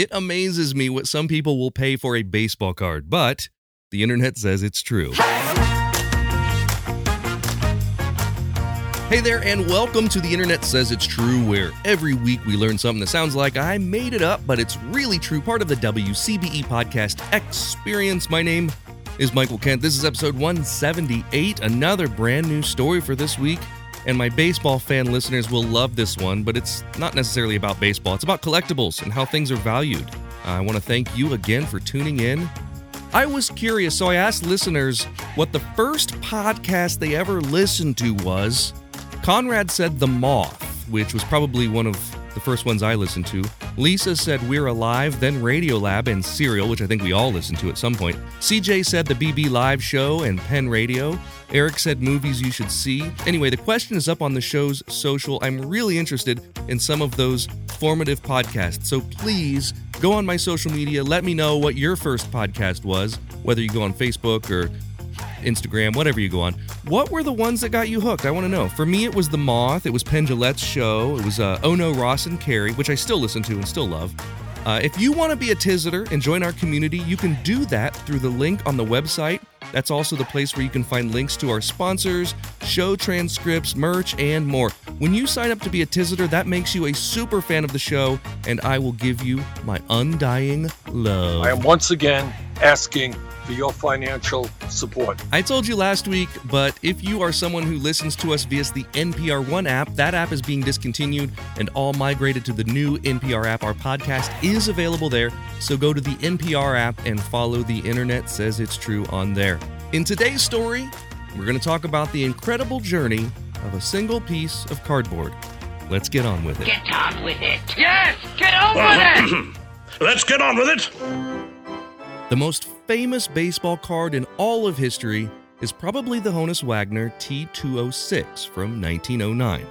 It amazes me what some people will pay for a baseball card, but the internet says it's true. Hey there, and welcome to The Internet Says It's True, where every week we learn something that sounds like I made it up, but it's really true, part of the WCBE podcast experience. My name is Michael Kent. This is episode 178, another brand new story for this week. And my baseball fan listeners will love this one, but it's not necessarily about baseball. It's about collectibles and how things are valued. I want to thank you again for tuning in. I was curious, so I asked listeners what the first podcast they ever listened to was. Conrad said The Moth, which was probably one of the first ones I listened to. Lisa said We're Alive, then Radiolab and Serial, which I think we all listened to at some point. CJ said the BB Live Show and Penn Radio. Eric said movies you should see. Anyway, the question is up on the show's social. I'm really interested in some of those formative podcasts. So please go on my social media. Let me know what your first podcast was, whether you go on Facebook or Instagram, whatever you go on. What were the ones that got you hooked? I want to know. For me, it was The Moth. It was Penn Jillette's show. It was uh, Oh No, Ross and Carrie, which I still listen to and still love. Uh, if you want to be a Tiziter and join our community, you can do that through the link on the website. That's also the place where you can find links to our sponsors, show transcripts, merch, and more. When you sign up to be a Tiziter, that makes you a super fan of the show, and I will give you my undying love. I am once again asking for your financial support. I told you last week, but if you are someone who listens to us via the NPR One app, that app is being discontinued and all migrated to the new NPR app. Our podcast is available there, so go to the NPR app and follow The Internet Says It's True on there. In today's story, we're going to talk about the incredible journey of a single piece of cardboard. Let's get on with it. Get on with it. Yes, get on with it. Let's get on with it. The most famous baseball card in all of history is probably the Honus Wagner T206 from 1909.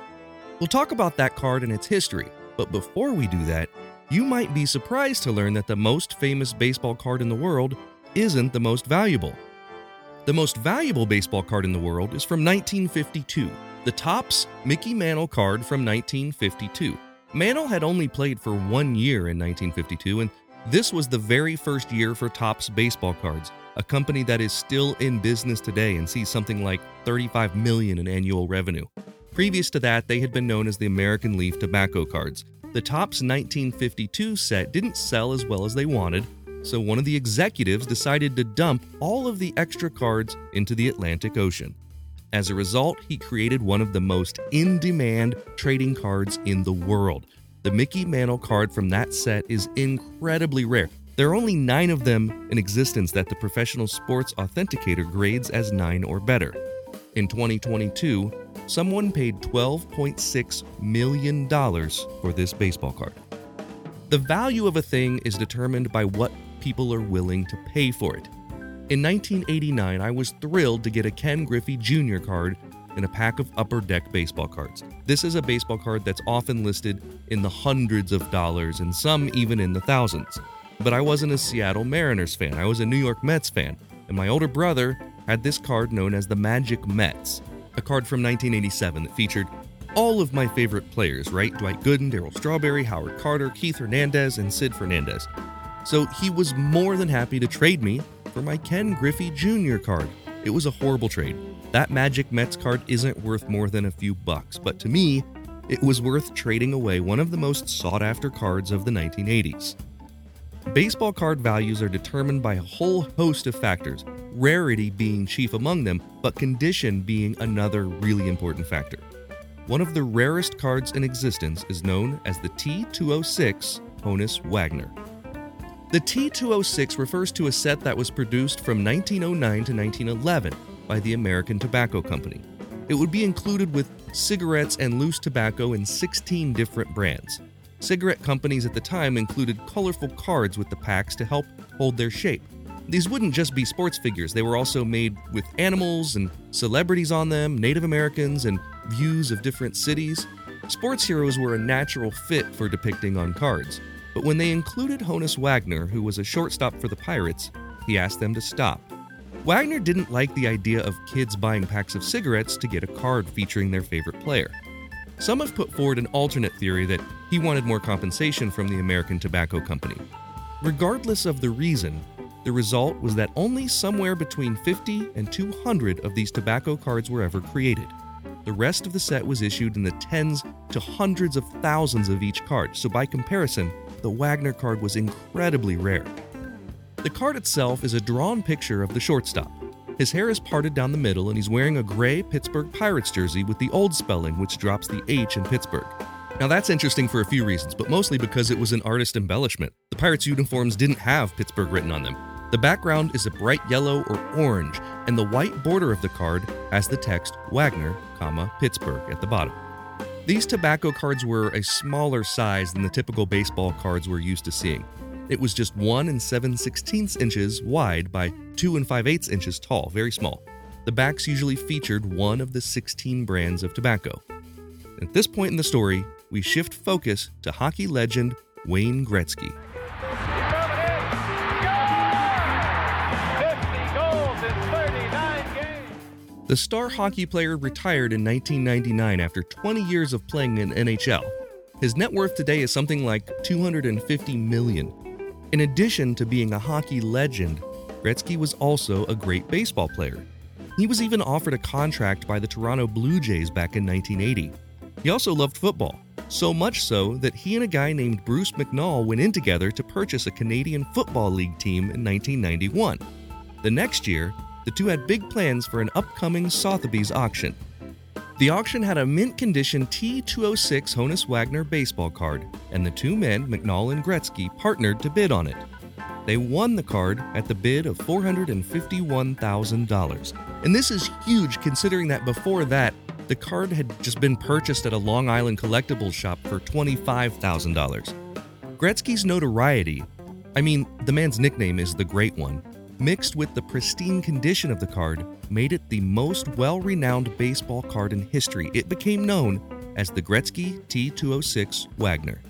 We'll talk about that card and its history, but before we do that, you might be surprised to learn that the most famous baseball card in the world isn't the most valuable. The most valuable baseball card in the world is from 1952, the Topps Mickey Mantle card from 1952. Mantle had only played for one year in 1952, and this was the very first year for Topps Baseball Cards, a company that is still in business today and sees something like 35 million in annual revenue. Previous to that, they had been known as the American Leaf Tobacco Cards. The Topps 1952 set didn't sell as well as they wanted, so one of the executives decided to dump all of the extra cards into the Atlantic Ocean. As a result, he created one of the most in demand trading cards in the world. The Mickey Mantle card from that set is incredibly rare. There are only nine of them in existence that the Professional Sports Authenticator grades as nine or better. In 2022, someone paid $12.6 million for this baseball card. The value of a thing is determined by what people are willing to pay for it. In 1989, I was thrilled to get a Ken Griffey Jr. card in a pack of Upper Deck baseball cards. This is a baseball card that's often listed in the hundreds of dollars and some even in the thousands. But I wasn't a Seattle Mariners fan, I was a New York Mets fan, and my older brother had this card known as the Magic Mets, a card from 1987 that featured all of my favorite players, right? Dwight Gooden, Darryl Strawberry, Howard Carter, Keith Hernandez, and Sid Fernandez. So he was more than happy to trade me for my Ken Griffey Jr. card. It was a horrible trade. That Magic Mets card isn't worth more than a few bucks, but to me, it was worth trading away one of the most sought after cards of the 1980s. Baseball card values are determined by a whole host of factors, rarity being chief among them, but condition being another really important factor. One of the rarest cards in existence is known as the T206 Honus Wagner. The T206 refers to a set that was produced from 1909 to 1911 by the American Tobacco Company. It would be included with cigarettes and loose tobacco in 16 different brands. Cigarette companies at the time included colorful cards with the packs to help hold their shape. These wouldn't just be sports figures, they were also made with animals and celebrities on them, Native Americans, and views of different cities. Sports heroes were a natural fit for depicting on cards. But when they included Honus Wagner, who was a shortstop for the Pirates, he asked them to stop. Wagner didn't like the idea of kids buying packs of cigarettes to get a card featuring their favorite player. Some have put forward an alternate theory that He wanted more compensation from the American Tobacco Company. Regardless of the reason, the result was that only somewhere between 50 and 200 of these tobacco cards were ever created. The rest of the set was issued in the tens to hundreds of thousands of each card, so by comparison, the Wagner card was incredibly rare. The card itself is a drawn picture of the shortstop. His hair is parted down the middle, and he's wearing a gray Pittsburgh Pirates jersey with the old spelling, which drops the H in Pittsburgh. Now, that's interesting for a few reasons, but mostly because it was an artist embellishment. The Pirates' uniforms didn't have Pittsburgh written on them. The background is a bright yellow or orange, and the white border of the card has the text Wagner, comma, Pittsburgh at the bottom. These tobacco cards were a smaller size than the typical baseball cards we're used to seeing. It was just 1 and 7 16 inches wide by 2 and 5 8 inches tall, very small. The backs usually featured one of the 16 brands of tobacco. At this point in the story, we shift focus to hockey legend Wayne Gretzky. The star hockey player retired in 1999 after 20 years of playing in NHL. His net worth today is something like 250 million. In addition to being a hockey legend, Gretzky was also a great baseball player. He was even offered a contract by the Toronto Blue Jays back in 1980. He also loved football, so much so that he and a guy named Bruce McNall went in together to purchase a Canadian Football League team in 1991. The next year, the two had big plans for an upcoming Sotheby's auction. The auction had a mint condition T206 Honus Wagner baseball card, and the two men, McNall and Gretzky, partnered to bid on it. They won the card at the bid of $451,000. And this is huge considering that before that, the card had just been purchased at a Long Island collectibles shop for $25,000. Gretzky's notoriety, I mean, the man's nickname is the Great One, mixed with the pristine condition of the card, made it the most well renowned baseball card in history. It became known as the Gretzky T206 Wagner.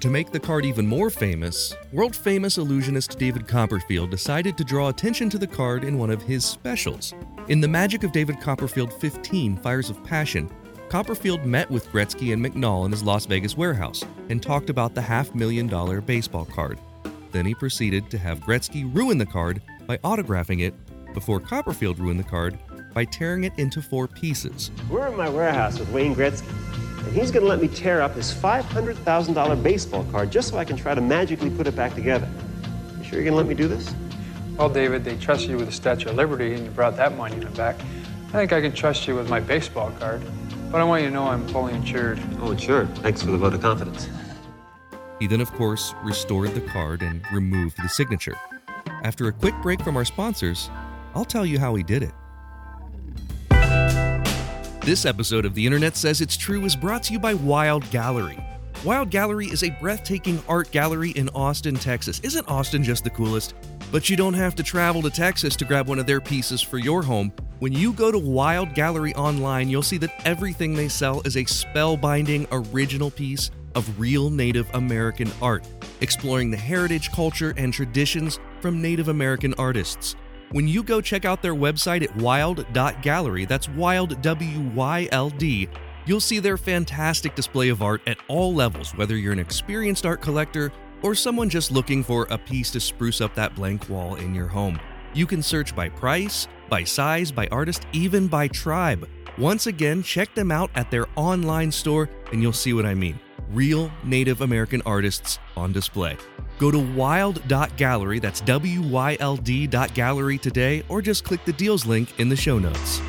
To make the card even more famous, world famous illusionist David Copperfield decided to draw attention to the card in one of his specials. In The Magic of David Copperfield 15 Fires of Passion, Copperfield met with Gretzky and McNall in his Las Vegas warehouse and talked about the half million dollar baseball card. Then he proceeded to have Gretzky ruin the card by autographing it before Copperfield ruined the card by tearing it into four pieces. We're in my warehouse with Wayne Gretzky, and he's going to let me tear up his $500,000 baseball card just so I can try to magically put it back together. You sure you're going to let me do this? Well, David, they trusted you with the Statue of Liberty and you brought that monument back. I think I can trust you with my baseball card. But I want you to know I'm fully insured. Oh, sure. Thanks for the vote of confidence. He then, of course, restored the card and removed the signature. After a quick break from our sponsors, I'll tell you how he did it. This episode of The Internet Says It's True is brought to you by Wild Gallery. Wild Gallery is a breathtaking art gallery in Austin, Texas. Isn't Austin just the coolest? But you don't have to travel to Texas to grab one of their pieces for your home. When you go to Wild Gallery online, you'll see that everything they sell is a spellbinding original piece of real Native American art, exploring the heritage, culture, and traditions from Native American artists. When you go check out their website at wild.gallery, that's wild W Y L D, you'll see their fantastic display of art at all levels, whether you're an experienced art collector or someone just looking for a piece to spruce up that blank wall in your home. You can search by price, by size, by artist, even by tribe. Once again, check them out at their online store and you'll see what I mean. Real Native American artists on display. Go to wild.gallery, that's W Y L D.gallery today, or just click the deals link in the show notes.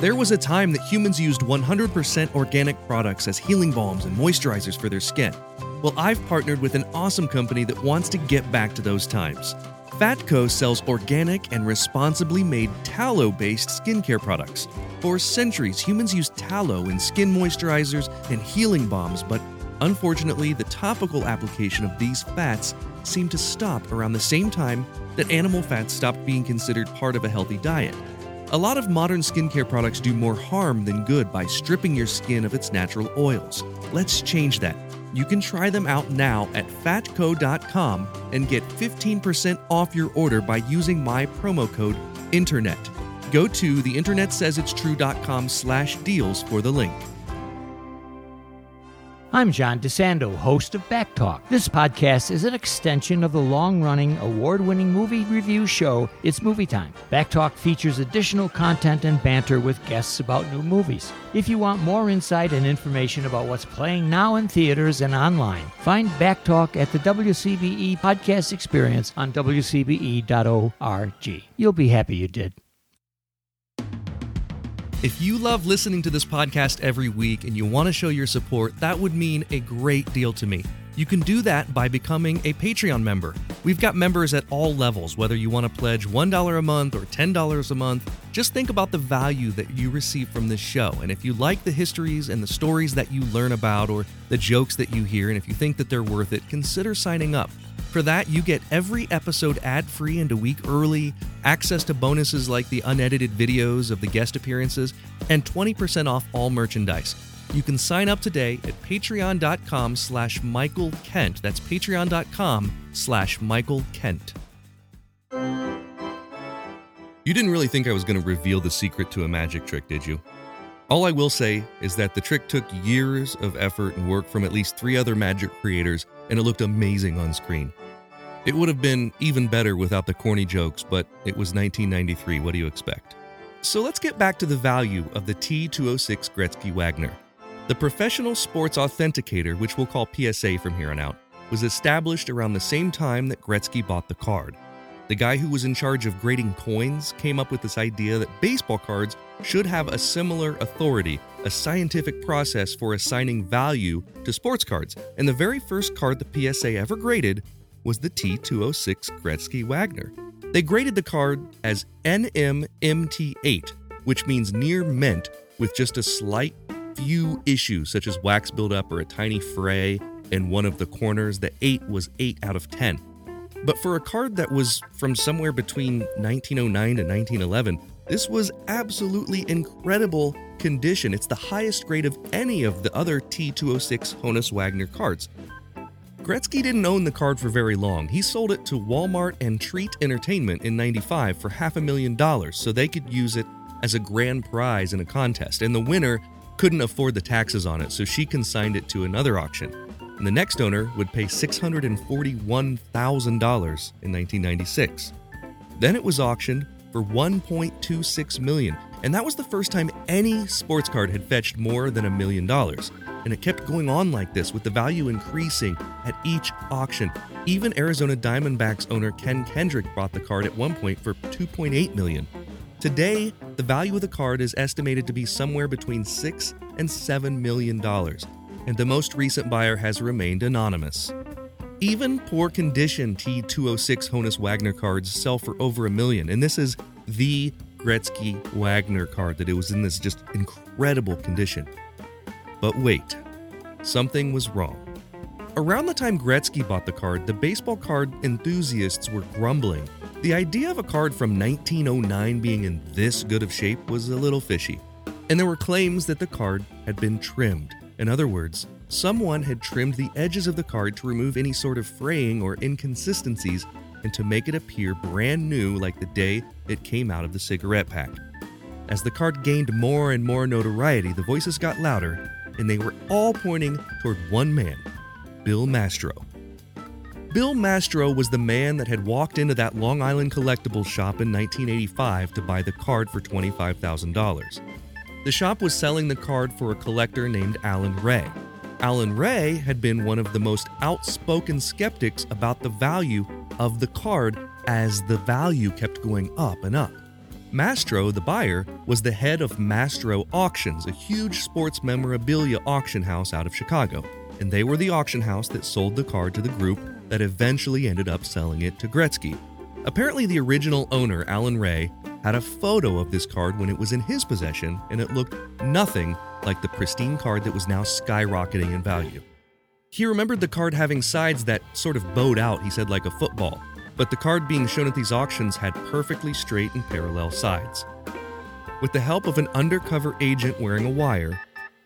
There was a time that humans used 100% organic products as healing balms and moisturizers for their skin. Well, I've partnered with an awesome company that wants to get back to those times. Fatco sells organic and responsibly made tallow based skincare products. For centuries, humans used tallow in skin moisturizers and healing balms, but unfortunately, the topical application of these fats seemed to stop around the same time that animal fats stopped being considered part of a healthy diet. A lot of modern skincare products do more harm than good by stripping your skin of its natural oils. Let's change that. You can try them out now at fatco.com and get 15% off your order by using my promo code INTERNET. Go to theinternetsaysitstrue.com slash deals for the link. I'm John DeSando, host of Back Talk. This podcast is an extension of the long running, award winning movie review show, It's Movie Time. Back Talk features additional content and banter with guests about new movies. If you want more insight and information about what's playing now in theaters and online, find Back Talk at the WCBE Podcast Experience on WCBE.org. You'll be happy you did. If you love listening to this podcast every week and you want to show your support, that would mean a great deal to me. You can do that by becoming a Patreon member. We've got members at all levels, whether you want to pledge $1 a month or $10 a month. Just think about the value that you receive from this show. And if you like the histories and the stories that you learn about or the jokes that you hear, and if you think that they're worth it, consider signing up. For that, you get every episode ad free and a week early, access to bonuses like the unedited videos of the guest appearances, and 20% off all merchandise. You can sign up today at patreon.com slash Michael Kent. That's patreon.com slash Michael Kent. You didn't really think I was going to reveal the secret to a magic trick, did you? All I will say is that the trick took years of effort and work from at least three other magic creators, and it looked amazing on screen. It would have been even better without the corny jokes, but it was 1993. What do you expect? So let's get back to the value of the T206 Gretzky Wagner. The Professional Sports Authenticator, which we'll call PSA from here on out, was established around the same time that Gretzky bought the card. The guy who was in charge of grading coins came up with this idea that baseball cards should have a similar authority, a scientific process for assigning value to sports cards. And the very first card the PSA ever graded was the T206 Gretzky Wagner. They graded the card as NMMT8, which means near mint with just a slight few issues such as wax buildup or a tiny fray in one of the corners. The 8 was 8 out of 10. But for a card that was from somewhere between 1909 to 1911, this was absolutely incredible condition. It's the highest grade of any of the other T206 Honus Wagner cards. Gretzky didn't own the card for very long. He sold it to Walmart and Treat Entertainment in 95 for half a million dollars so they could use it as a grand prize in a contest. And the winner couldn't afford the taxes on it, so she consigned it to another auction. And the next owner would pay $641,000 in 1996. Then it was auctioned for 1.26 million, and that was the first time any sports card had fetched more than a million dollars and it kept going on like this with the value increasing at each auction. Even Arizona Diamondbacks owner Ken Kendrick bought the card at one point for 2.8 million. Today, the value of the card is estimated to be somewhere between 6 and 7 million dollars, and the most recent buyer has remained anonymous. Even poor condition T206 Honus Wagner cards sell for over a million, and this is the Gretzky Wagner card that it was in this just incredible condition. But wait, something was wrong. Around the time Gretzky bought the card, the baseball card enthusiasts were grumbling. The idea of a card from 1909 being in this good of shape was a little fishy, and there were claims that the card had been trimmed. In other words, someone had trimmed the edges of the card to remove any sort of fraying or inconsistencies and to make it appear brand new like the day it came out of the cigarette pack. As the card gained more and more notoriety, the voices got louder and they were all pointing toward one man Bill Mastro. Bill Mastro was the man that had walked into that Long Island collectibles shop in 1985 to buy the card for $25,000. The shop was selling the card for a collector named Alan Ray. Alan Ray had been one of the most outspoken skeptics about the value of the card as the value kept going up and up. Mastro, the buyer, was the head of Mastro Auctions, a huge sports memorabilia auction house out of Chicago, and they were the auction house that sold the card to the group that eventually ended up selling it to Gretzky. Apparently, the original owner, Alan Ray, had a photo of this card when it was in his possession, and it looked nothing like the pristine card that was now skyrocketing in value. He remembered the card having sides that sort of bowed out, he said, like a football, but the card being shown at these auctions had perfectly straight and parallel sides. With the help of an undercover agent wearing a wire,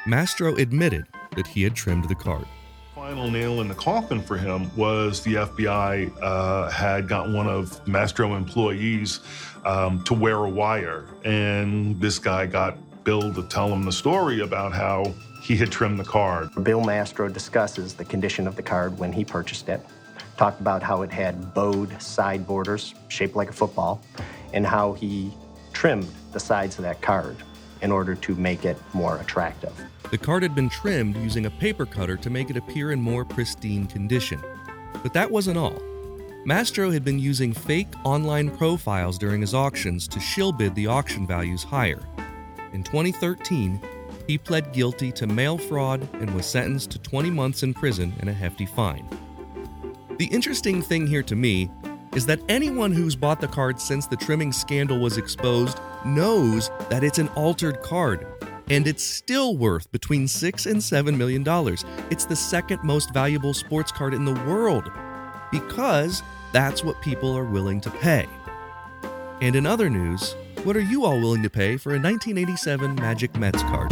Mastro admitted that he had trimmed the card. Final nail in the coffin for him was the FBI uh, had got one of Mastro employees um, to wear a wire, and this guy got Bill to tell him the story about how he had trimmed the card. Bill Mastro discusses the condition of the card when he purchased it, talked about how it had bowed side borders shaped like a football, and how he trimmed the sides of that card in order to make it more attractive. The card had been trimmed using a paper cutter to make it appear in more pristine condition. But that wasn't all. Mastro had been using fake online profiles during his auctions to shill bid the auction values higher. In 2013, he pled guilty to mail fraud and was sentenced to 20 months in prison and a hefty fine. The interesting thing here to me is that anyone who's bought the card since the trimming scandal was exposed knows that it's an altered card and it's still worth between 6 and 7 million dollars. It's the second most valuable sports card in the world because that's what people are willing to pay. And in other news, what are you all willing to pay for a 1987 Magic Mets card?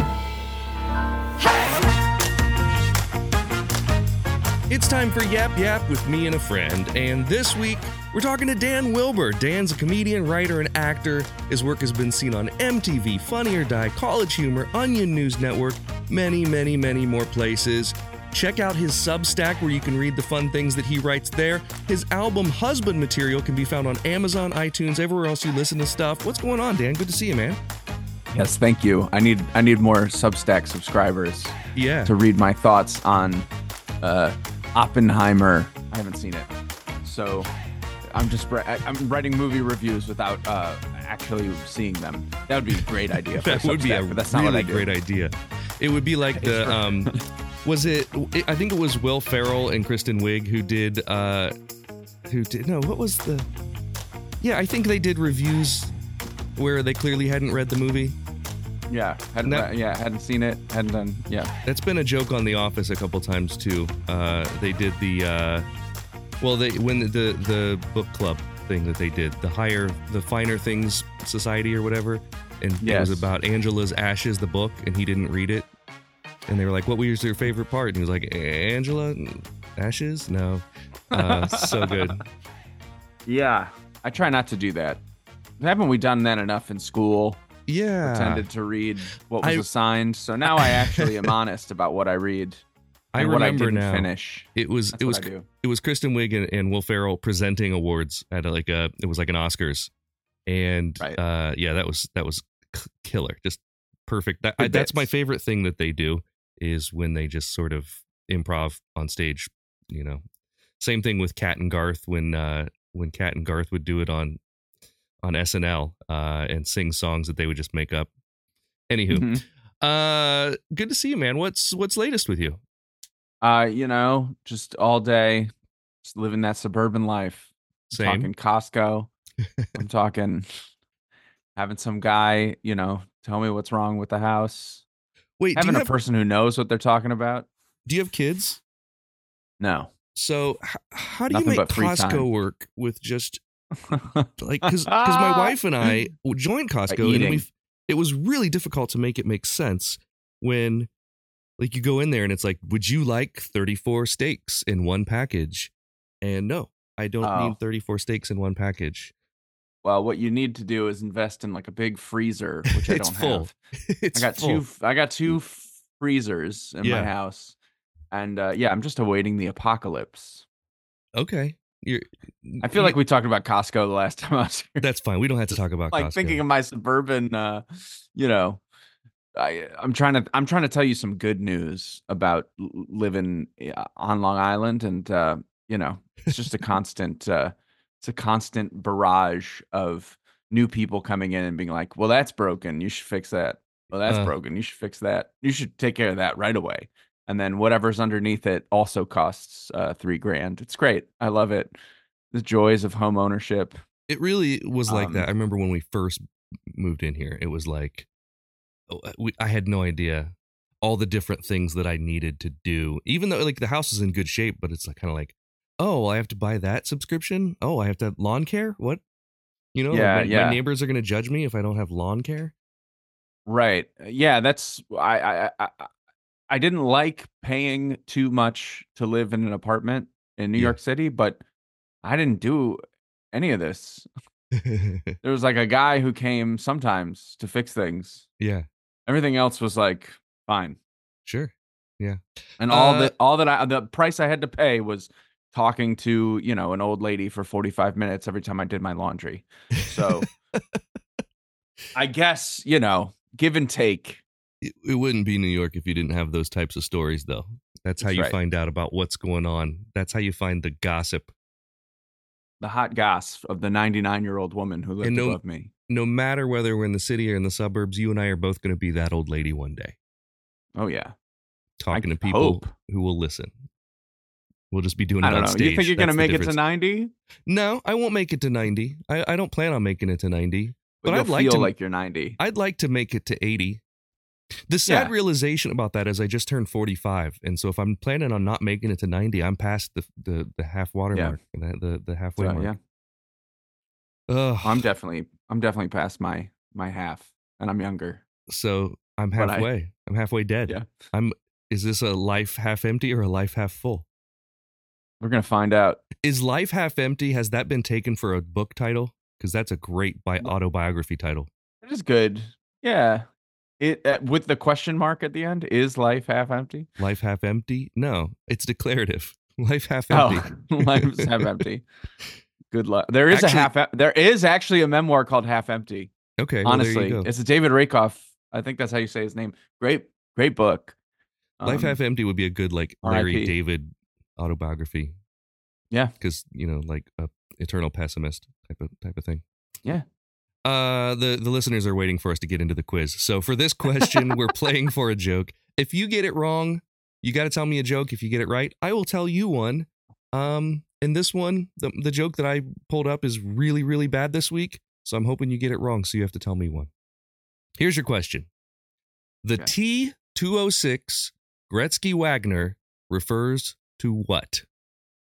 It's time for Yap Yap with me and a friend, and this week we're talking to Dan Wilbur. Dan's a comedian, writer, and actor. His work has been seen on MTV, Funny or Die, College Humor, Onion News Network, many, many, many more places. Check out his Substack where you can read the fun things that he writes there. His album Husband Material can be found on Amazon, iTunes, everywhere else you listen to stuff. What's going on, Dan? Good to see you, man. Yes, thank you. I need I need more Substack subscribers Yeah. to read my thoughts on uh, Oppenheimer. I haven't seen it, so I'm just I'm writing movie reviews without uh, actually seeing them. That would be a great idea. For that would be a that's not really great idea. It would be like the um, was it? I think it was Will Ferrell and Kristen Wiig who did uh, who did no. What was the? Yeah, I think they did reviews where they clearly hadn't read the movie. Yeah, hadn't That- yeah hadn't seen it. Hadn't done. Yeah, That's been a joke on The Office a couple times too. Uh, they did the uh, well, they when the, the the book club thing that they did, the higher, the finer things society or whatever, and it was about Angela's Ashes, the book, and he didn't read it, and they were like, "What was your favorite part?" And he was like, "Angela Ashes." No, uh, so good. yeah. I try not to do that. Haven't we done that enough in school? Yeah, Pretended to read what was I- assigned. So now I actually am honest about what I read. I and what I remember didn't now. finish. It was That's it was it was Kristen Wiig and, and Will Ferrell presenting awards at a, like a it was like an Oscars, and Right. uh, yeah, that was that was killer, just perfect. That, I, that's my favorite thing that they do is when they just sort of improv on stage. You know, same thing with Kat and Garth when uh, when Kat and Garth would do it on on SNL uh, and sing songs that they would just make up. Anywho, Mhm. uh, good to see you, man. What's what's latest with you? Uh, you know, just all day, just living that suburban life. I'm Same. talking Costco. I'm talking having some guy, you know, tell me what's wrong with the house. Wait, having a have, person who knows what they're talking about. do you have kids? No. So h- how do you make Costco work with just like because my wife and I joined Costco and we it was really difficult to make it make sense when like you go in there and it's like would you like 34 steaks in one package and no I don't Oh. need 34 steaks in one package Well, what you need to do is invest in like a big freezer, which I don't full. have. it's I got full. two. I got two freezers in Yeah. my house, and uh, yeah, I'm just awaiting the apocalypse. okay you're I feel you- like we talked about Costco the last time I was here. that's fine we don't have to talk about like Costco. thinking of my suburban uh you know I, I'm trying to I'm trying to tell you some good news about living uh, on Long Island, and uh, you know it's just a constant uh, it's a constant barrage of new people coming in and being like, "Well, that's broken. You should fix that. Well, that's Uh. broken. You should fix that. You should take care of that right away." And then whatever's underneath it also costs uh, three grand. It's great. I love it. The joys of home ownership. It really was like Um, that. I remember when we first moved in here, it was like uh, we, I had no idea all the different things that I needed to do. Even though like the house is in good shape, but it's like kind of like, oh, I have to buy that subscription. Oh, I have to have lawn care. What? You know, like, Yeah, my, yeah. my neighbors are going to judge me if I don't have lawn care. Right. Yeah, that's I, I I I didn't like paying too much to live in an apartment in New Yeah. York City, but I didn't do any of this. There was like a guy who came sometimes to fix things. yeah, Everything else was like fine. Sure. Yeah. And all Uh, that all that I the price I had to pay was talking to, you know, an old lady for 45 minutes every time I did my laundry. So I guess, you know, give and take. It, it wouldn't be New York if you didn't have those types of stories, though. That's how That's you right. find out about what's going on. That's how you find the gossip. The hot gossip of the 99 year old woman who lived no- above me. No matter whether we're in the city or in the suburbs, you and I are both going to be that old lady one day, Oh yeah. talking I to people hope. who will listen. We'll just be doing it I don't on know. stage. You think you're gonna make it to 90? No, I won't make it to 90. I, I don't plan on making it to 90. But you'll I'd like feel to- like you're 90. I'd like to make it to 80. The sad Yeah. realization about that is I just turned 45. And so if I'm planning on not making it to 90, I'm past the the, the half water Yeah. mark, the, the, the halfway mark. yeah. Ugh. I'm definitely I'm definitely past my my half and I'm younger. so I'm But I- halfway. I'm halfway dead. Yeah. I'm is this a life half empty or a life half full? We're going to find out. Is life half empty? Has that been taken for a book title? Because that's a great bi- autobiography title. It is good. Yeah. It uh, with the question mark at the end is life half empty? Life half empty? No, it's declarative. Life half Oh, empty. life's half empty. Good luck. There is Actually- a half. There is actually a memoir called Half Empty. Okay. well, there you Honestly, it's a David Rakoff. I think that's how you say his name. Great, great book. Life Um, Half Empty would be a good like Larry R.I.P.. David autobiography. Yeah. because you know, like a eternal pessimist type of type of thing. Yeah. Uh, the the listeners are waiting for us to get into the quiz. So for this question, we're playing for a joke. If you get it wrong, you got to tell me a joke. If you get it right, I will tell you one. Um, and this one, the the joke that I pulled up is really really bad this week. So I'm hoping you get it wrong. So you have to tell me one. Here's your question. The T two oh six Gretzky Wagner refers to what?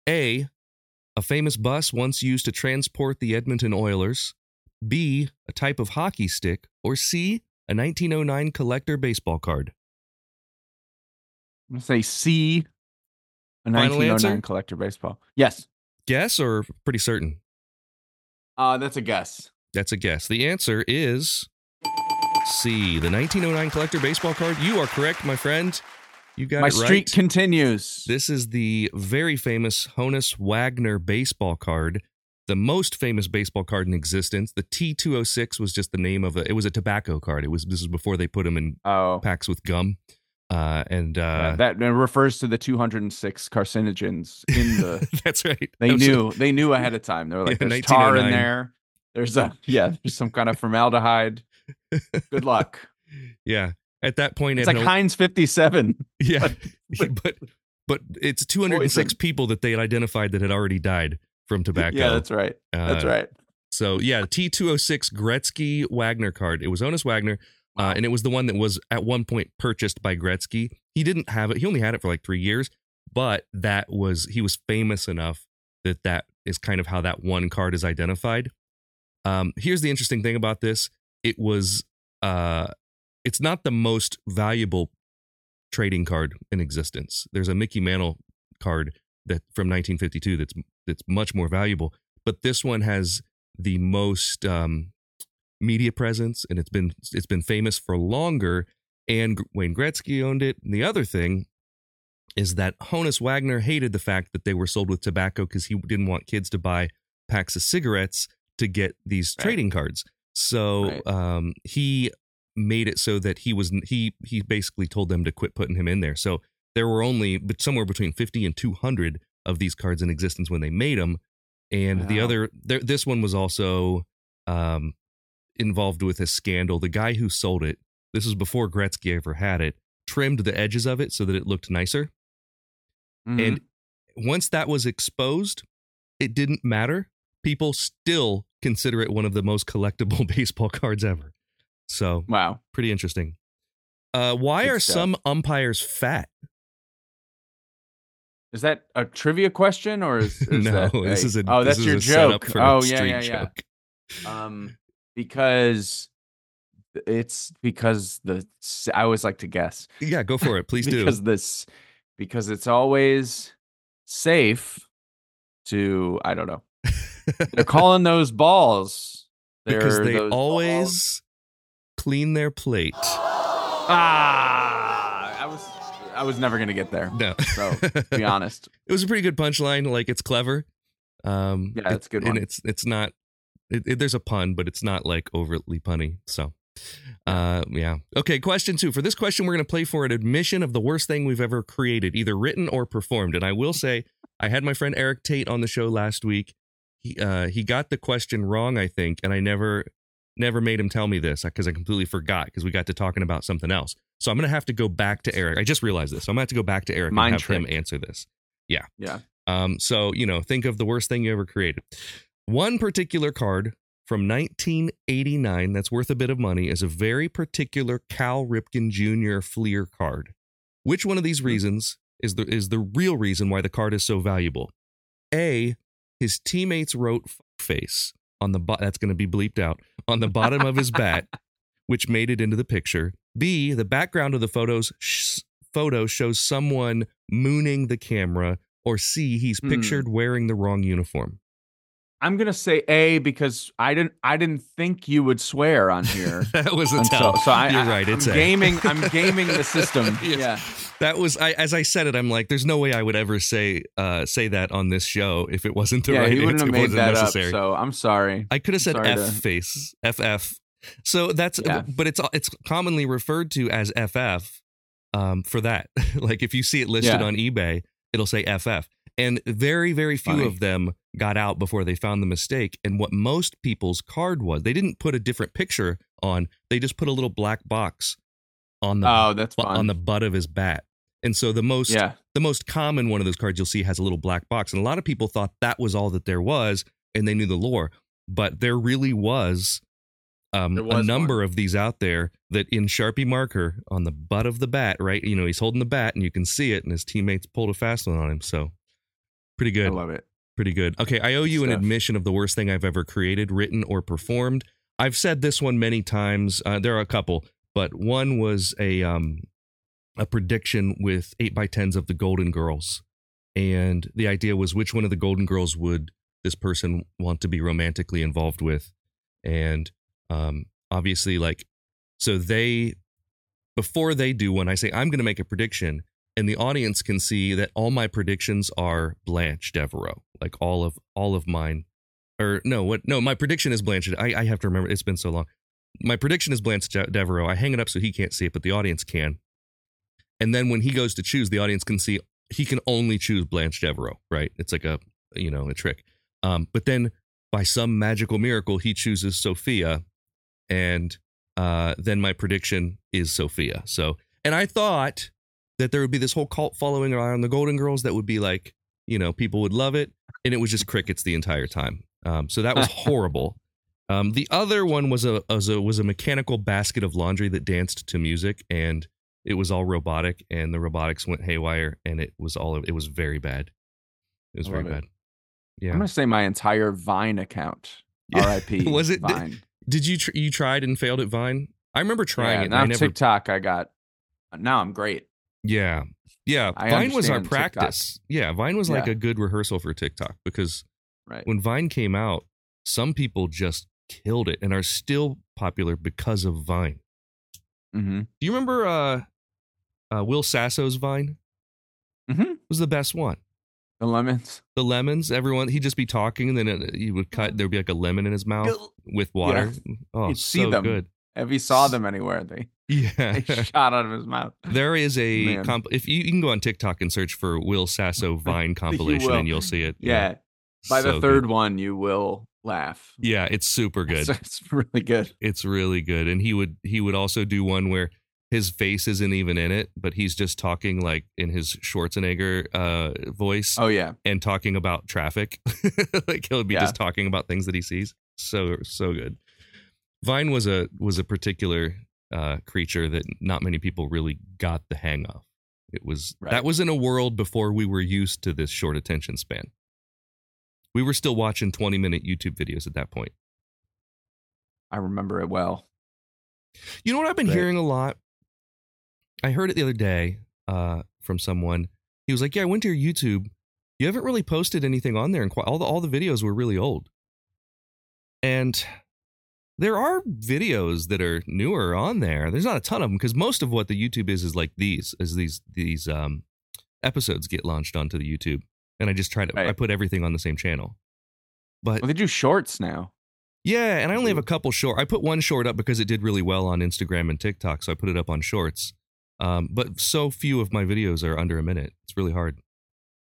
A. A famous bus once used to transport the Edmonton Oilers. B. A type of hockey stick. Or C. A 1909 collector baseball card. I'm gonna say C. A Final 1909 answer? collector baseball. Yes. Guess or pretty certain? Uh, that's a guess. That's a guess. The answer is C. The 1909 collector baseball card. You are correct, my friend. You got My it right. streak continues. This is the very famous Honus Wagner baseball card, the most famous baseball card in existence. The T206 was just the name of a. It was a tobacco card. It was this was before they put them in oh. packs with gum, uh, and uh, that that refers to the 206 carcinogens in the. that's right. They knew. They knew ahead of time. They were like, Yeah, "There's tar in there. There's a yeah. There's some kind of formaldehyde. Good luck." Yeah, at that point, It's like no- Heinz 57. Yeah, but but it's 206 Poison. people that they had identified that had already died from tobacco. Yeah, that's right. That's Uh, right. So yeah, T206 Gretzky Wagner card. It was Honus Wagner, uh, and it was the one that was at one point purchased by Gretzky. He didn't have it. He only had it for like three years, but that was he was famous enough that that is kind of how that one card is identified. Um, here's the interesting thing about this: it was uh, it's not the most valuable trading card in existence. There's a Mickey Mantle card that from 1952 that's that's much more valuable, but this one has the most um, media presence, and it's been it's been famous for longer. And Wayne Gretzky owned it. And the other thing is that Honus Wagner hated the fact that they were sold with tobacco because he didn't want kids to buy packs of cigarettes to get these Right. trading cards. So Right. um, he made it so that he was he he basically told them to quit putting him in there. So there were only but somewhere between 50 and 200 of these cards in existence when they made them and the other there, this one was also um, involved with a scandal. The guy who sold it this was before gretzky ever had it trimmed the edges of it so that it looked nicer. Mhm. and once that was exposed it didn't matter. People still consider it one of the most collectible baseball cards ever. So wow. pretty interesting. Uh, why Good are stuff. some umpires fat Is that a trivia question or is, is no that this is a oh that's your joke. oh yeah yeah yeah. joke. um because it's because the I always like to guess. Yeah go for it. Please do. Because this because it's always safe to I don't know. They're calling those balls. Because They're they those balls- always clean their plate. ah I was never gonna get there. No. So to be honest. it was a pretty good punchline. Like it's clever. Um, Yeah, it's a good and it's it's not. It, it- there's a pun, but it's not like overtly punny. So, uh, yeah. Okay. Question two. For this question, we're gonna play for an admission of the worst thing we've ever created, either written or performed. And I will say, I had my friend Eric Tate on the show last week. He uh, he got the question wrong, I think, and I never never made him tell me this because I completely forgot because we got to talking about something else. So I'm gonna have to go back to Eric. I just realized this. So I'm gonna have to go back to Eric Mind and have him answer this. Yeah. Yeah. Um, so, you know, think of the worst thing you ever created. One particular card from 1989 that's worth a bit of money is a very particular Cal Ripken Jr. Fleer card. Which one of these reasons is the is the real reason why the card is so valuable? A, his teammates wrote face on the bo- that's going to be bleeped out on the bottom of his bat, which made it into the picture. B, the background of the photos sh- photo shows someone mooning the camera. Or C, he's Hmm. pictured wearing the wrong uniform. I'm gonna say A because I didn't I didn't think you would swear on here. that was a And so, tell. so I, You're I- right. It's I'm A. gaming. I'm gaming the system. Yes. Yeah. That was I, as I said it. I'm like, there's no way I would ever say uh, say that on this show if it wasn't the yeah, right he wouldn't have It made that necessary. up. So I'm sorry. I could have said F to- face, FF. So that's, Yeah. but it's it's commonly referred to as FF um, for that. like if you see it listed Yeah. on eBay, it'll say FF. And very, very few Funny. of them got out before they found the mistake. And what most people's card was, they didn't put a different picture on. They just put a little black box on the Oh, that's fun. on the butt of his bat. And so the most yeah. the most common one of those cards you'll see has a little black box and a lot of people thought that was all that there was and they knew the lore but there really was um, There a number one. of these out there that in sharpie marker on the butt of the bat right you know he's holding the bat and you can see it and his teammates pulled a fast one on him so pretty good. I love it. pretty good. Okay i owe you an admission of the worst thing i've ever created written or performed. I've said this one many times. Uh, there are a couple but one was a um a prediction with 8 by 10s of the golden girls. And the idea was which one of the golden girls would this person want to be romantically involved with? And um obviously like so they before they do one i say i'm going to make a prediction and the audience can see that all my predictions are blanche devereaux like all of all of mine or no what no my prediction is blanche i, I have to remember it's been so long. My prediction is blanche De- devereaux i hang it up so he can't see it but the audience can. And then when he goes to choose the audience can see he can only choose blanche devereaux right? It's like a you know a trick. Um, but then by some magical miracle he chooses sophia and uh, then my prediction is sophia. So and i thought that there would be this whole cult following around the golden girls that would be like you know people would love it and it was just crickets the entire time um, so that was horrible um, the other one was a, was a was a mechanical basket of laundry that danced to music and it was all robotic and the robotics went haywire and it was all it was very bad it was very it. bad yeah I'm gonna say my entire Vine account. Yeah. R.I.P. Was it- Vine? did you tr- you tried and failed at vine i remember trying yeah, it now i never TikTok. I got. Now I'm great. Yeah yeah I vine was our understand TikTok. practice yeah vine was like Yeah. a good rehearsal for tiktok because Right. when vine came out some people just killed it and are still popular because of vine Mm-hmm. do you remember uh, uh will sasso's vine Mhm. was the best one The lemons. the lemons everyone he'd just be talking and then it, he would cut there'd be like a lemon in his mouth with water oh You'd so see them. good If he saw them anywhere, they, yeah shot out of his mouth. there is a comp if you, you can go on tiktok and search for will sasso vine compilation will. and you'll see it Yeah. By So the third good. one, you will laugh. yeah it's super good It's, it's really good. it's really good and he would he would also do one where his face isn't even in it but he's just talking like in his schwarzenegger uh voice Oh yeah. and talking about traffic like he'll be Yeah. just talking about things that he sees so so good vine was a was a particular uh creature that not many people really got the hang of it was Right. that was in a world before we were used to this short attention span we were still watching 20 minute youtube videos at that point I remember it well. You know what I've been Right. hearing a lot? I heard it the other day uh, from someone. He was like, "Yeah, I went to your YouTube. You haven't really posted anything on there, and quite, all the all the videos were really old." And There are videos that are newer on there. There's not a ton of them because most of what the YouTube is is like these, is these these um episodes get launched onto the YouTube, and I just try to I put everything on the same channel. But Well, they do shorts now. yeah, and I only have a couple short. I put one short up because it did really well on Instagram and TikTok, so I put it up on Shorts. Um, but so few of my videos are under a minute. It's really hard,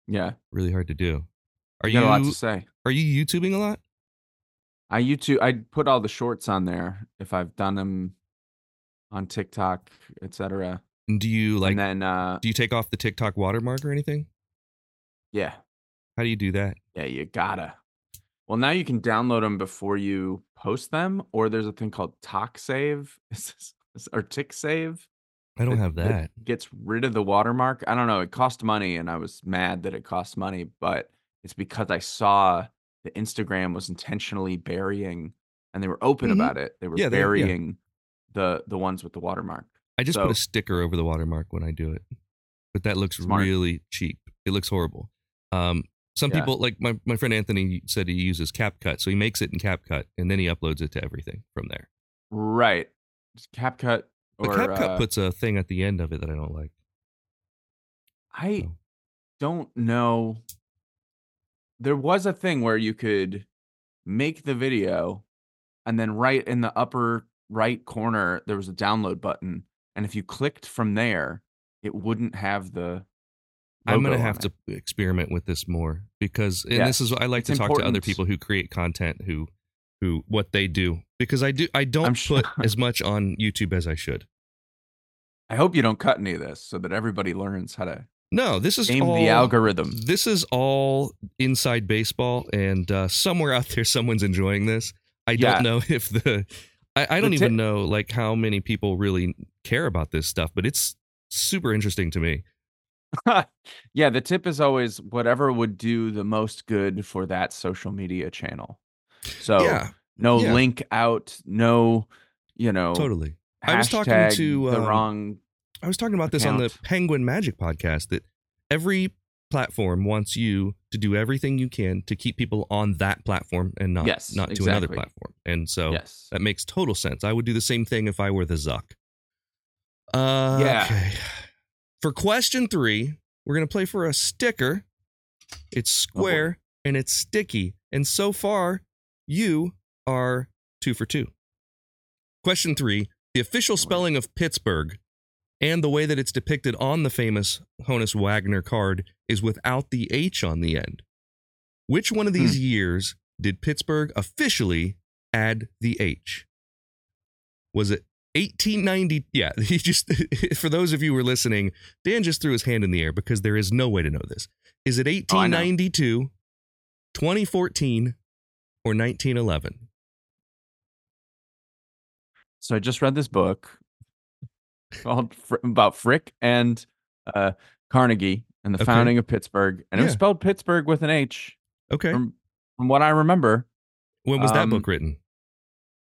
Yeah. really hard to do. Are you you got a lot to say. are you YouTubing a lot? I YouTube. I put all the shorts on there if I've done them on TikTok, etc. Do you like? and then, uh, do you take off the TikTok watermark or anything? yeah, How do you do that? yeah, you gotta. Well, now you can download them before you post them, or there's a thing called Talk Save or Tick Save. I don't have that that. Gets rid of the watermark. I don't know. It cost money, and I was mad that it cost money, but it's because I saw the Instagram was intentionally burying, and they were open Mhm. about it. They were Yeah, they- yeah. burying the the ones with the watermark. I just put a sticker over the watermark when I do it, but that looks Smart. really cheap. It looks horrible. Um, some Yeah. people like my, my friend Anthony said he uses CapCut, so he makes it in CapCut and then he uploads it to everything from there. Right. CapCut But or CapCut uh, puts a thing at the end of it that I don't like. I so. don't know. There was a thing where you could make the video and then right in the upper right corner there was a download button and if you clicked from there it wouldn't have the I'm gonna logo have on to experiment with this more because, and Yeah, this is I like it's to talk to other people who create content who, who what they do because I do I don't I'm sure- put as much on YouTube as I should. I hope you don't cut any of this so that everybody learns how to No, this is all, the algorithm. This is all inside baseball, and uh, somewhere out there, someone's enjoying this. I Yeah. don't know if the I, I don't The even know like how many people really care about this stuff, but it's super interesting to me. yeah, the tip is always whatever would do the most good for that social media channel. So yeah, no yeah. link out, no, you know, totally. I was talking to, the um, wrong. I was talking about this on the. Penguin Magic podcast that every platform wants you to do everything you can to keep people on that platform and not Yes, not to another platform. And so yes. That makes total sense. I would do the same thing if I were the Zuck. Uh, Yeah. Okay. For question three, we're gonna play for a sticker. It's square and it's sticky, and so far you are two for two. Question three: The official spelling of Pittsburgh and the way that it's depicted on the famous Honus Wagner card is without the H on the end. Which one of hmm. these years did Pittsburgh officially add the H? Was it 1890? Yeah, he just, for those of you who are listening, Dan just threw his hand in the air because there is no way to know this. Is it Oh, 1892, 2014, or 1911? So I just read this book called Fr- about Frick and uh, Carnegie and the Okay. founding of Pittsburgh, and it was spelled Pittsburgh with an H. Okay. From, from what I remember, when was that um, book written?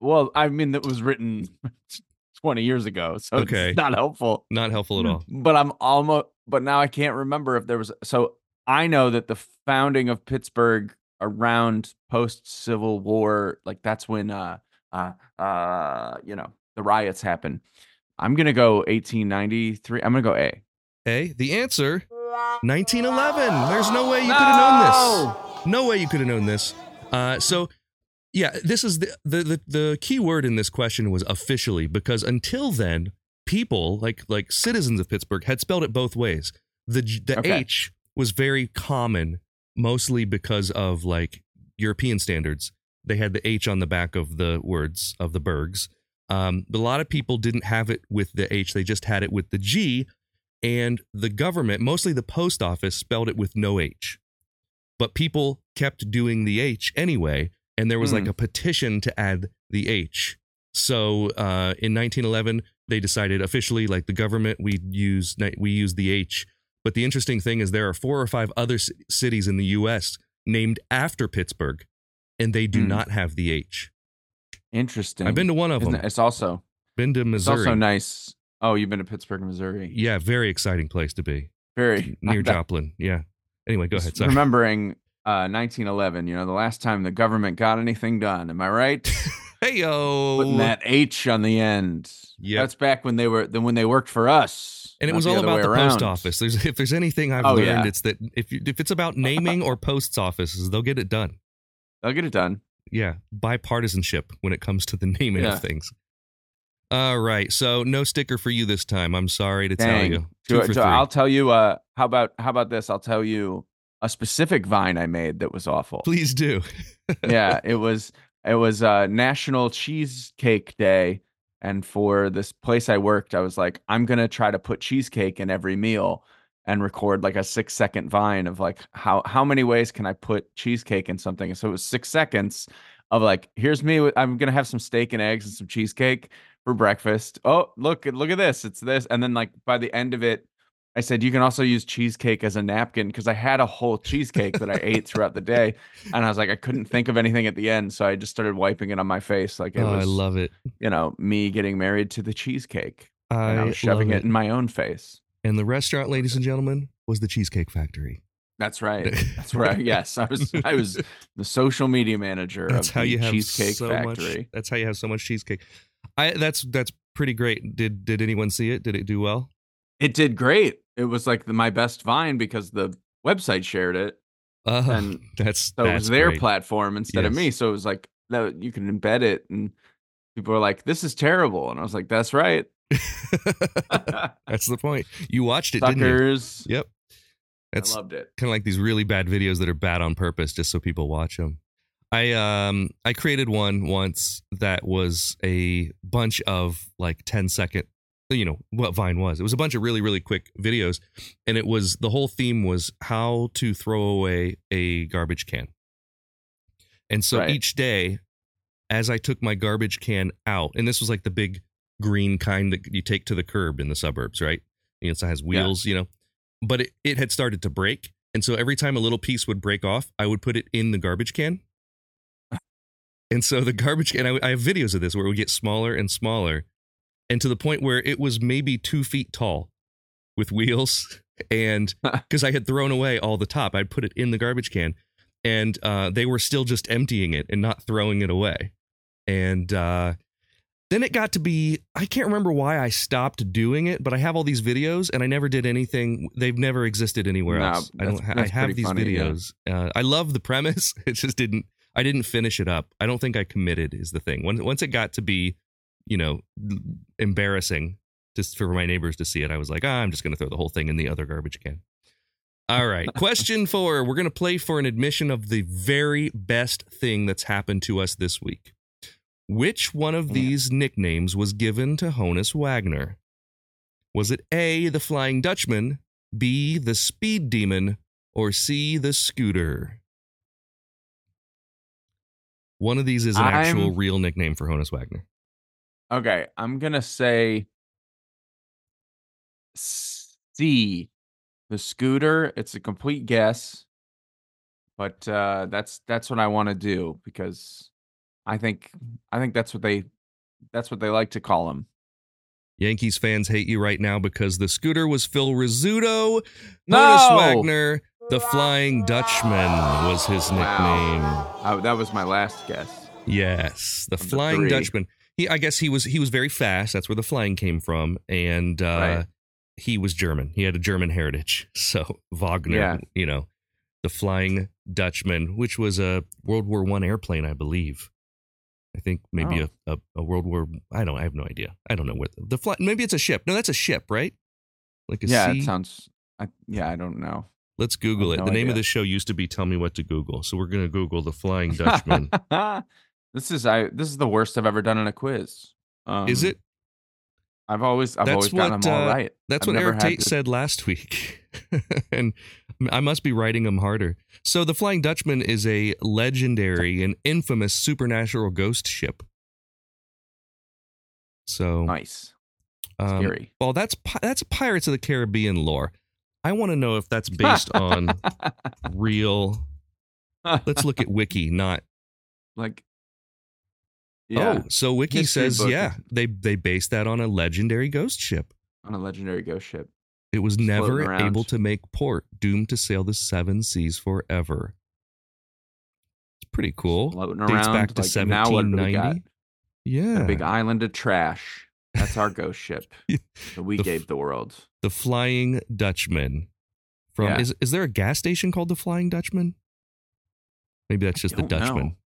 well, I mean, it was written 20 years ago, so Okay. it's not helpful. Not helpful at all. But I'm almost, but now I can't remember if there was. So I know that the founding of Pittsburgh around post Civil War, like that's when, uh, uh, uh, you know, the riots happen. I'm gonna go 1893. I'm gonna go A. A. The answer 1911. There's no way you could have known this. No way you could have known this. Uh, so, yeah, this is the, the the the key word in this question was officially because until then, people like like citizens of Pittsburgh had spelled it both ways. The the Okay. H was very common, mostly because of like European standards. They had the H on the back of the words of the burgs. Um, but a lot of people didn't have it with the H; they just had it with the G. And the government, mostly the post office, spelled it with no H but people kept doing the H anyway, and there was like Hmm. a petition to add the H. So uh, in 1911, they decided officially, like the government, we use we use the H. But the interesting thing is, there are four or five other c- cities in the U.S. named after Pittsburgh, and they do Hmm. not have the H. Interesting. I've been to one of Isn't them. it- It's also Been to Missouri. it's also nice. Oh, you've been to Pittsburgh, Missouri. Yeah, very exciting place to be Very near Joplin. Yeah. Anyway, go ahead. Sorry. Remembering uh, 1911, you know, the last time the government got anything done. Am I right? Hey yo. Putting that H on the end. Yeah, That's back when they were then when they worked for us. And it was all other about the around. post office. There's, if there's anything I've Oh, learned, yeah. it's that if you, if it's about naming or posts offices, they'll get it done. They'll get it done. Yeah, bipartisanship when it comes to the naming Yeah. of things. All right, so no sticker for you this time. I'm sorry to tell you. Two so three. I'll tell you. Uh, how about how about this? I'll tell you a specific vine I made that was awful. Please do. yeah, it was it was uh, National Cheesecake Day, and for this place I worked, I was like, I'm gonna try to put cheesecake in every meal and record like a six second vine of like how how many ways can I put cheesecake in something. So it was six seconds of like, here's me. I'm gonna have some steak and eggs and some cheesecake for breakfast. Oh, look look at this. It's this, and then like by the end of it. I said you can also use cheesecake as a napkin because I had a whole cheesecake that I ate throughout the day, and I was like I couldn't think of anything at the end, so I just started wiping it on my face like it oh, was, I love it. you know, me getting married to the cheesecake, I, and I was shoving love it in my own face. And the restaurant, ladies and gentlemen, was the Cheesecake Factory. That's right. That's right. Yes, I was. I was the social media manager That's of how the you have Cheesecake so Factory. much. That's how you have so much cheesecake. I that's that's pretty great. Did did anyone see it? Did it do well? It did great. It was like the, my best vine because the website shared it, Uh, And that's so it was their great. platform instead of me. So it was like that you can embed it, and people were like, "This is terrible," and I was like, "That's right, that's the point. You watched it, didn't you? suckers." Yep. I That's loved it. kind of like these really bad videos that are bad on purpose just so people watch them. I um I created one once that was a bunch of like 10 second you know what Vine was. It was a bunch of really really quick videos and it was the whole theme was how to throw away a garbage can. And so Right. each day as I took my garbage can out and this was like the big green kind that you take to the curb in the suburbs, right? You know, it has wheels, you know. But it, it had started to break. And so every time a little piece would break off, I would put it in the garbage can. And so the garbage can, I, I have videos of this where it would get smaller and smaller, and to the point where it was maybe two feet tall with wheels. And because I had thrown away all the top, I'd put it in the garbage can, and uh, they were still just emptying it and not throwing it away. And uh, then it got to be, I can't remember why I stopped doing it, but I have all these videos and I never did anything. They've never existed anywhere else. I don't. Ha- I have these funny, yeah. videos. Uh, I love the premise. It just didn't. I didn't finish it up. I don't think I committed. Is the thing. Once once it got to be, you know, embarrassing just for my neighbors to see it, I was like, ah, I'm just going to throw the whole thing in the other garbage can. All right. Question four. We're going to play for an admission of the very best thing that's happened to us this week. Which one of these nicknames was given to Honus Wagner? Was it A, the Flying Dutchman, B, the Speed Demon, or C, the Scooter? One of these is an actual I'm- real nickname for Honus Wagner. Okay, I'm gonna say C, the scooter. It's a complete guess, but uh, that's that's what I want to do because I think I think that's what they that's what they like to call him. Yankees fans hate you right now because the scooter was Phil Rizzuto. No! Wagner, the Flying Dutchman, was his nickname. Wow. Uh, that was my last guess. Yes, the the Flying three. Dutchman. He, I guess he was he was very fast. That's where the flying came from, and uh, Right. he was German. He had a German heritage. So Wagner, Yeah. you know, the Flying Dutchman, which was a World War One airplane, I believe. I think maybe Oh. a, a, a World War. I don't. I have no idea. I don't know what the, the fly. Maybe it's a ship. No, that's a ship, right? Like a yeah, sea. it sounds. I, yeah, I don't know. Let's Google it. no the name of idea. the show used to be "Tell Me What to Google," so we're gonna Google the Flying Dutchman. this is I. This is the worst I've ever done in a quiz. Um, Is it? I've always I've That's always gotten them all uh, right. That's I've what Eric Tate to- said last week. and I must be writing them harder. So, the Flying Dutchman is a legendary and infamous supernatural ghost ship. So, Nice. um, Scary. well, that's that's Pirates of the Caribbean lore. I want to know if that's based on real. Let's look at Wiki, not. like. Yeah, Oh, so Wiki History says, book. yeah, they they based that on a legendary ghost ship. on a legendary ghost ship. It was floating never around. able to make port, doomed to sail the seven seas forever. It's pretty cool. Floating Dates around. back to like, now what do we got? 1790. Yeah. A big island of trash. That's our ghost ship that we The gave the world. the Flying Dutchman. From Yeah. is is there a gas station called the Flying Dutchman? Maybe that's just the don't know. Dutchman.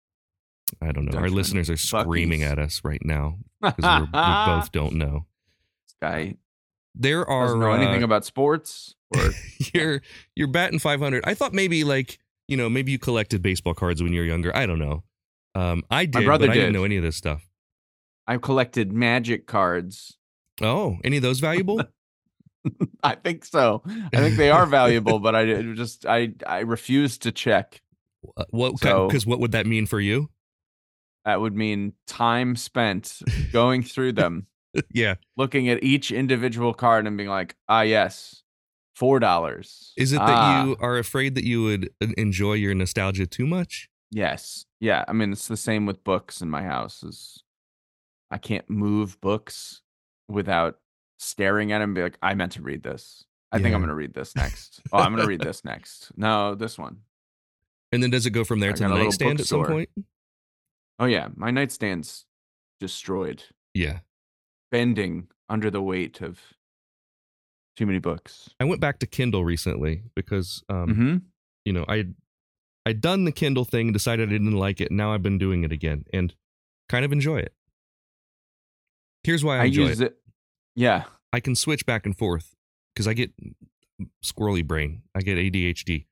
I don't know. Our listeners are screaming at us right now because we both don't know. This guy There are doesn't know anything uh, about sports. Or you're you're batting 500. I thought maybe like you know maybe you collected baseball cards when you were younger. I don't know. Um, I did, My brother but I didn't know any of this stuff. I collected magic cards. Oh, any of those valuable? I think so. I think they are valuable, but I just I I refuse to check. What? So- Because what would that mean for you? That would mean time spent going through them, yeah. looking at each individual card and being like, ah, yes, four dollars. Is it that Ah, you are afraid that you would enjoy your nostalgia too much? Yes. Yeah. I mean, it's the same with books in my house. Is I can't move books without staring at them and be like, I meant to read this. I think I'm going to read this next. Oh, I'm going to read this next. No, this one. And then does it go from there I to the nightstand at some point? Oh yeah, my nightstand's destroyed, Yeah. Bending under the weight of too many books. I went back to Kindle recently because um, hmm you know, I I'd done the Kindle thing, decided I didn't like it, and now I've been doing it again and kind of enjoy it. Here's why I, I enjoy use it. it. Yeah. I can switch back and forth because I get squirrely brain. I get ADHD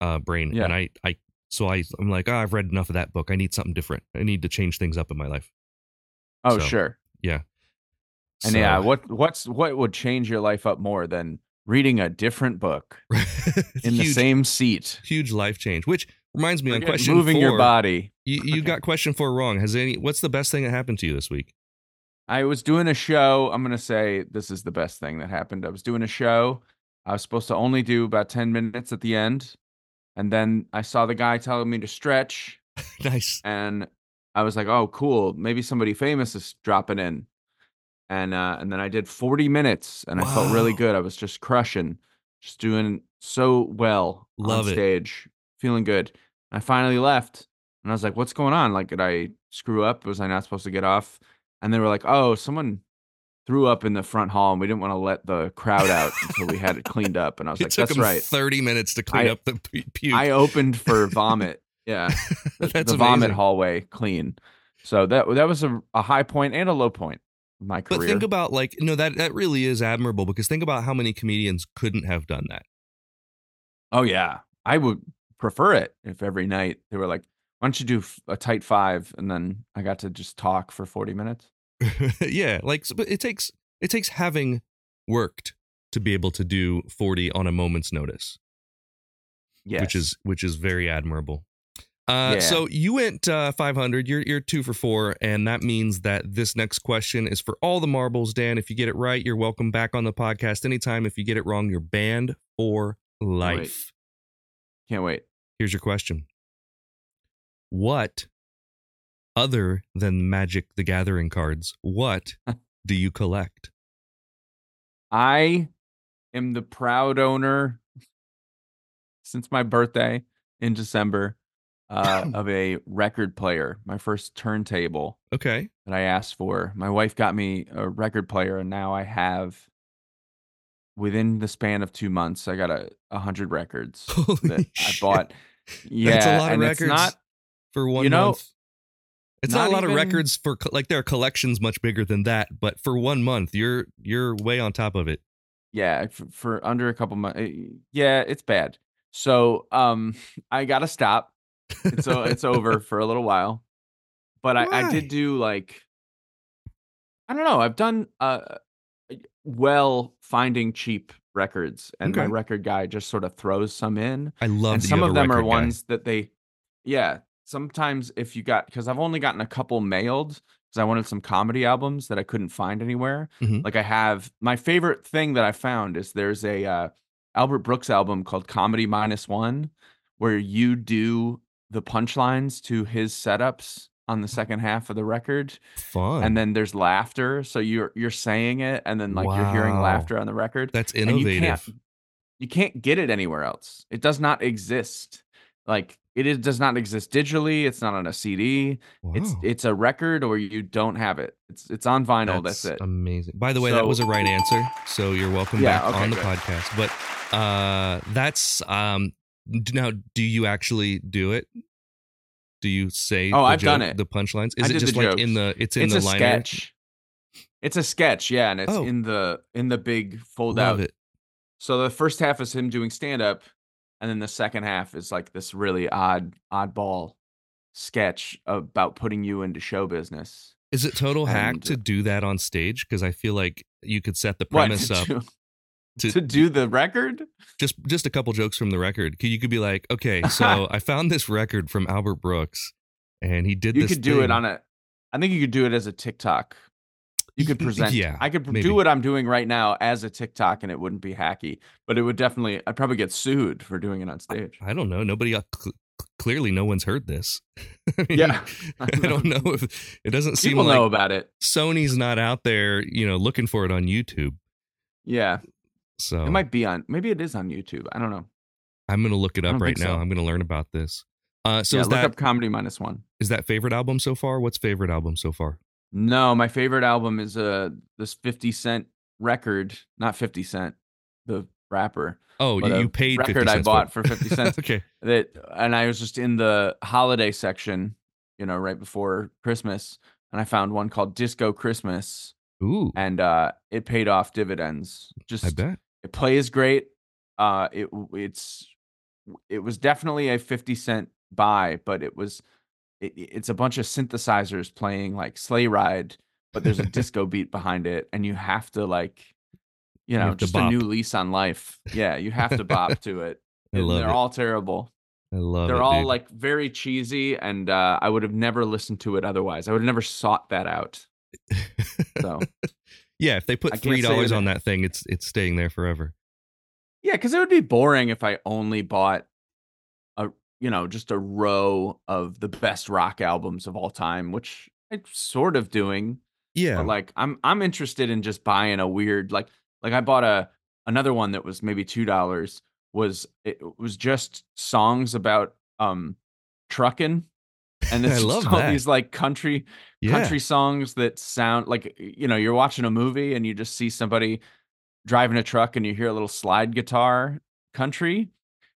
uh, brain, Yeah. and I I so I I'm like, oh, I've read enough of that book. I need something different. I need to change things up in my life. Oh So, sure. Yeah. And So- yeah, what what's what would change your life up more than reading a different book in the same seat? huge life change. Which reminds me on uh, question moving four, your body. You, you got question four wrong. Has any? What's the best thing that happened to you this week? I was doing a show. I'm gonna say this is the best thing that happened. I was doing a show. I was supposed to only do about 10 minutes at the end. And then I saw the guy telling me to stretch. nice. and I was like, "Oh, cool! Maybe somebody famous is dropping in." And uh, and then I did 40 minutes, and I felt really good. I was just crushing, just doing so well Love on it. stage, feeling good. I finally left, and I was like, "What's going on? Like, did I screw up? Was I not supposed to get off?" And they were like, "Oh, someone." Threw up in the front hall, and we didn't want to let the crowd out until we had it cleaned up. And I was It like, "That's right." 30 minutes to clean I- up the puke. I opened for vomit. Yeah, the, the vomit hallway clean. So that that was a, a high point and a low point my But think about like no that that really is admirable because think about how many comedians couldn't have done that. oh yeah, I would prefer it if every night they were like, "Why don't you do a tight five? and then I got to just talk for forty minutes. yeah, like but it takes it takes having worked to be able to do 40 on a moment's notice, Yes, which is which is very admirable. Uh, Yeah. So you went uh, 500. You're you're two for four, and that means that this next question is for all the marbles. Dan, if you get it right, you're welcome back on the podcast anytime. If you get it wrong, you're banned for life. can't wait. Here's your question. What other than Magic the Gathering cards, what do you collect? I am the proud owner since my birthday in December uh, of a record player. My first turntable. Okay. that I asked for. My wife got me a record player, and now I have, within the span of two months, I got a, a hundred records Holy that I shit. bought. Yeah, That's a lot of and records it's not. for one you know, month. It's not, not a lot of records for like there are collections much bigger than that, but for one month, you're you're way on top of it. Yeah, for, for under a couple months. Yeah, it's bad. So, um, I gotta stop. It's o- it's over for a little while, but I, I did do like, I don't know. I've done uh, well finding cheap records, and my record guy just sort of throws some in. I love and some of them are guy. ones that they yeah sometimes if you got because i've only gotten a couple mailed because i wanted some comedy albums that i couldn't find anywhere Mhm. like i have my favorite thing that i found is there's a uh, albert brooks album called comedy minus one where you do the punchlines to his setups on the second half of the record Fun. and then there's laughter so you're you're saying it and then like you're hearing laughter on the record that's and you innovative. can't you can't get it anywhere else. It does not exist. Like it is, does not exist digitally. It's not on a CD. It's Wow. it's a record or you don't have it. It's it's on vinyl. That's, it. Amazing. By the way, that was a right answer. So you're welcome Yeah, back okay, on the good. podcast. But uh that's um now do you actually do it? Do you say Oh, the I've done it. the punchlines? I Is it did the just like in the it's in it's the a liner? sketch. It's a sketch, yeah, and it's Oh. in the in the big fold Love out. it. So the first half is him doing stand up, and then the second half is like this really odd oddball sketch about putting you into show business. Is it total hack to do that on stage? Because I feel like you could set the premise up to, to do the record? just just a couple jokes from the record. You could be like, okay, so I found this record from Albert Brooks, and he did this. You could do it on a. I think you could do it as a TikTok. You could present. yeah, I could maybe. do what I'm doing right now as a TikTok, and it wouldn't be hacky. But it would definitely. I'd probably get sued for doing it on stage. I don't know. Nobody cl- clearly no one's heard this. I mean, Yeah, I don't know if it doesn't seem People like know about it. Sony's not out there, you know, looking for it on YouTube. Yeah, So it might be on. Maybe it is on YouTube. I don't know. I'm gonna look it up right now. so. I'm gonna learn about this. Uh, so yeah, is look that up comedy minus one. is that favorite album so far? What's favorite album so far? No, my favorite album is uh this 50 Cent record, not 50 Cent, the rapper. Oh, you, you paid 50 record I bought for, for 50 cents. okay. that and I was just in the holiday section, you know, right before Christmas, and I found one called Disco Christmas, Ooh, and uh it paid off dividends. Just I bet. It plays great. Uh it it's it was definitely a 50 cent buy, but it was it, it's a bunch of synthesizers playing like sleigh ride, but there's a disco beat behind it, and you have to like you You know, to just a new lease on life. Yeah, you have to bop to it. I love they're it. all terrible. I love They're it. all dude. like very cheesy, and uh, I would have never listened to it otherwise. I would have never sought that out. So yeah, if they put three dollars on that thing, it's it's staying there forever. yeah, because it would be boring if I only bought a you know just a row of the best rock albums of all time, which I'm sort of doing. Yeah, But like I'm I'm interested in just buying a weird like like I bought a another one that was maybe two dollars was it was just songs about um trucking and I it's just love all that. these like country yeah. country songs that sound like you know you're watching a movie and you just see somebody driving a truck and you hear a little slide guitar country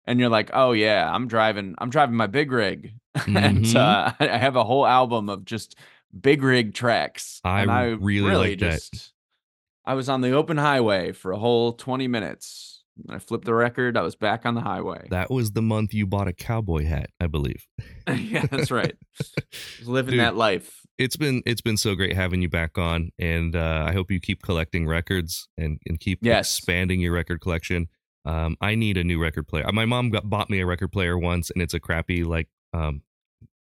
and you're like oh yeah i'm driving i'm driving my big rig and Mhm. uh, i have a whole album of just big rig tracks I and i really really like that. just i was on the open highway for a whole 20 minutes and i flipped the record i was back on the highway That was the month you bought a cowboy hat, I believe. yeah that's right living Dude, that life It's been it's been so great having you back on, and uh, I hope you keep collecting records and and keep Yes. expanding your record collection. Um, I need a new record player. My mom got bought me a record player once, and it's a crappy like um,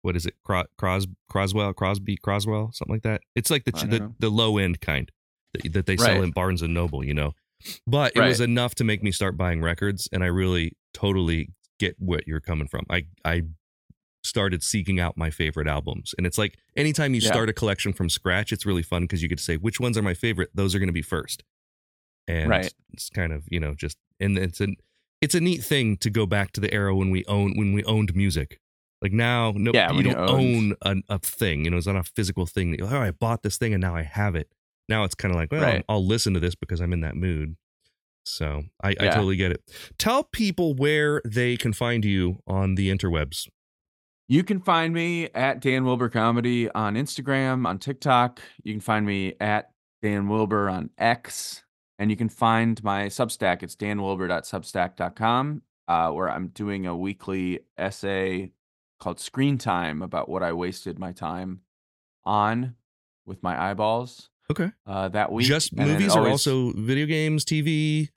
what is it? Cros, Cros Croswell, Crosby, Croswell, something like that. It's like the the, the low end kind that, that they sell in Barnes and Noble, you know. But it was enough to make me start buying records, and I really totally get what you're coming from. I I started seeking out my favorite albums, and it's like anytime you Yeah. start a collection from scratch, it's really fun because you get to say which ones are my favorite. Those are going to be first, and Right. it's kind of you know just and it's an it's a neat thing to go back to the era when we own when we owned music. Like now, no, Yeah, you don't own an, a thing. You know, it's not a physical thing. That, oh, I bought this thing and now I have it. Now it's kind of like, well, Right. I'll listen to this because I'm in that mood. So I, I totally get it. Tell people where they can find you on the interwebs. You can find me at Dan Wilbur Comedy on Instagram, on TikTok. You can find me at Dan Wilbur on X. And you can find my Substack. It's danwilbur.substack.com, uh, where I'm doing a weekly essay called Screen Time about what I wasted my time on with my eyeballs Okay. uh, that week. Just And movies or also video games, TV?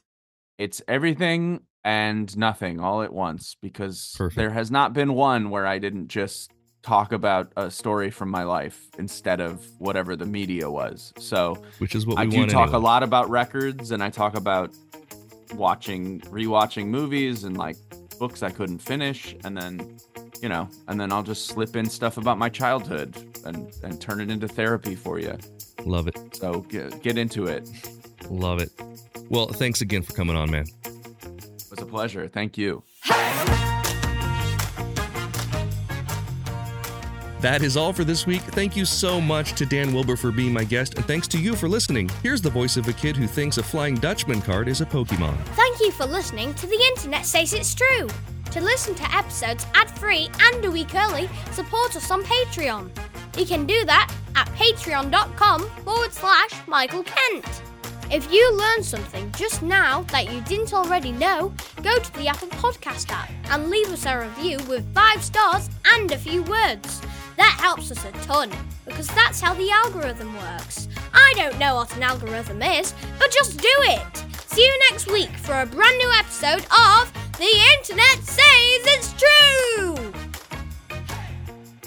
it's everything and nothing all at once because Perfect. there has not been one where I didn't just talk about a story from my life instead of whatever the media was. So Which is what we I do talk anyway. a lot about records and I talk about watching rewatching movies and like books I couldn't finish and then you know and then I'll just slip in stuff about my childhood and and turn it into therapy for you. Love it. So get, get into it. Love it. Well, thanks again for coming on, man. It was a pleasure. Thank you. That is all for this week. Thank you so much to Dan Wilbur for being my guest, and thanks to you for listening. Here's the voice of a kid who thinks a Flying Dutchman card is a Pokemon. Thank you for listening to The Internet Says It's True. To listen to episodes ad free and a week early, support us on Patreon. You can do that at patreon.com forward slash Michael Kent. If you learned something just now that you didn't already know, go to the Apple Podcast app and leave us a review with five stars and a few words. That helps us a ton because that's how the algorithm works. I don't know what an algorithm is, but just do it. See you next week for a brand new episode of The Internet Says It's True!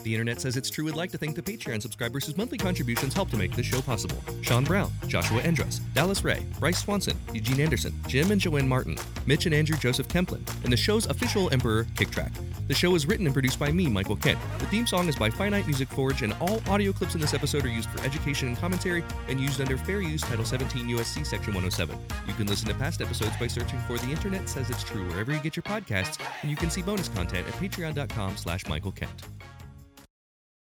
The internet says it's true. We'd like to thank the Patreon subscribers whose monthly contributions help to make this show possible. Sean Brown, Joshua Endress, Dallas Ray, Bryce Swanson, Eugene Anderson, Jim and Joanne Martin, Mitch and Andrew Joseph Kemplin, and the show's official emperor, Kicktrack. The show is written and produced by me, Michael Kent. The theme song is by Finite Music Forge, and all audio clips in this episode are used for education and commentary and used under Fair Use Title 17 USC Section 107. You can listen to past episodes by searching for The Internet Says It's True wherever you get your podcasts, and you can see bonus content at patreon.com slash Michael Kent.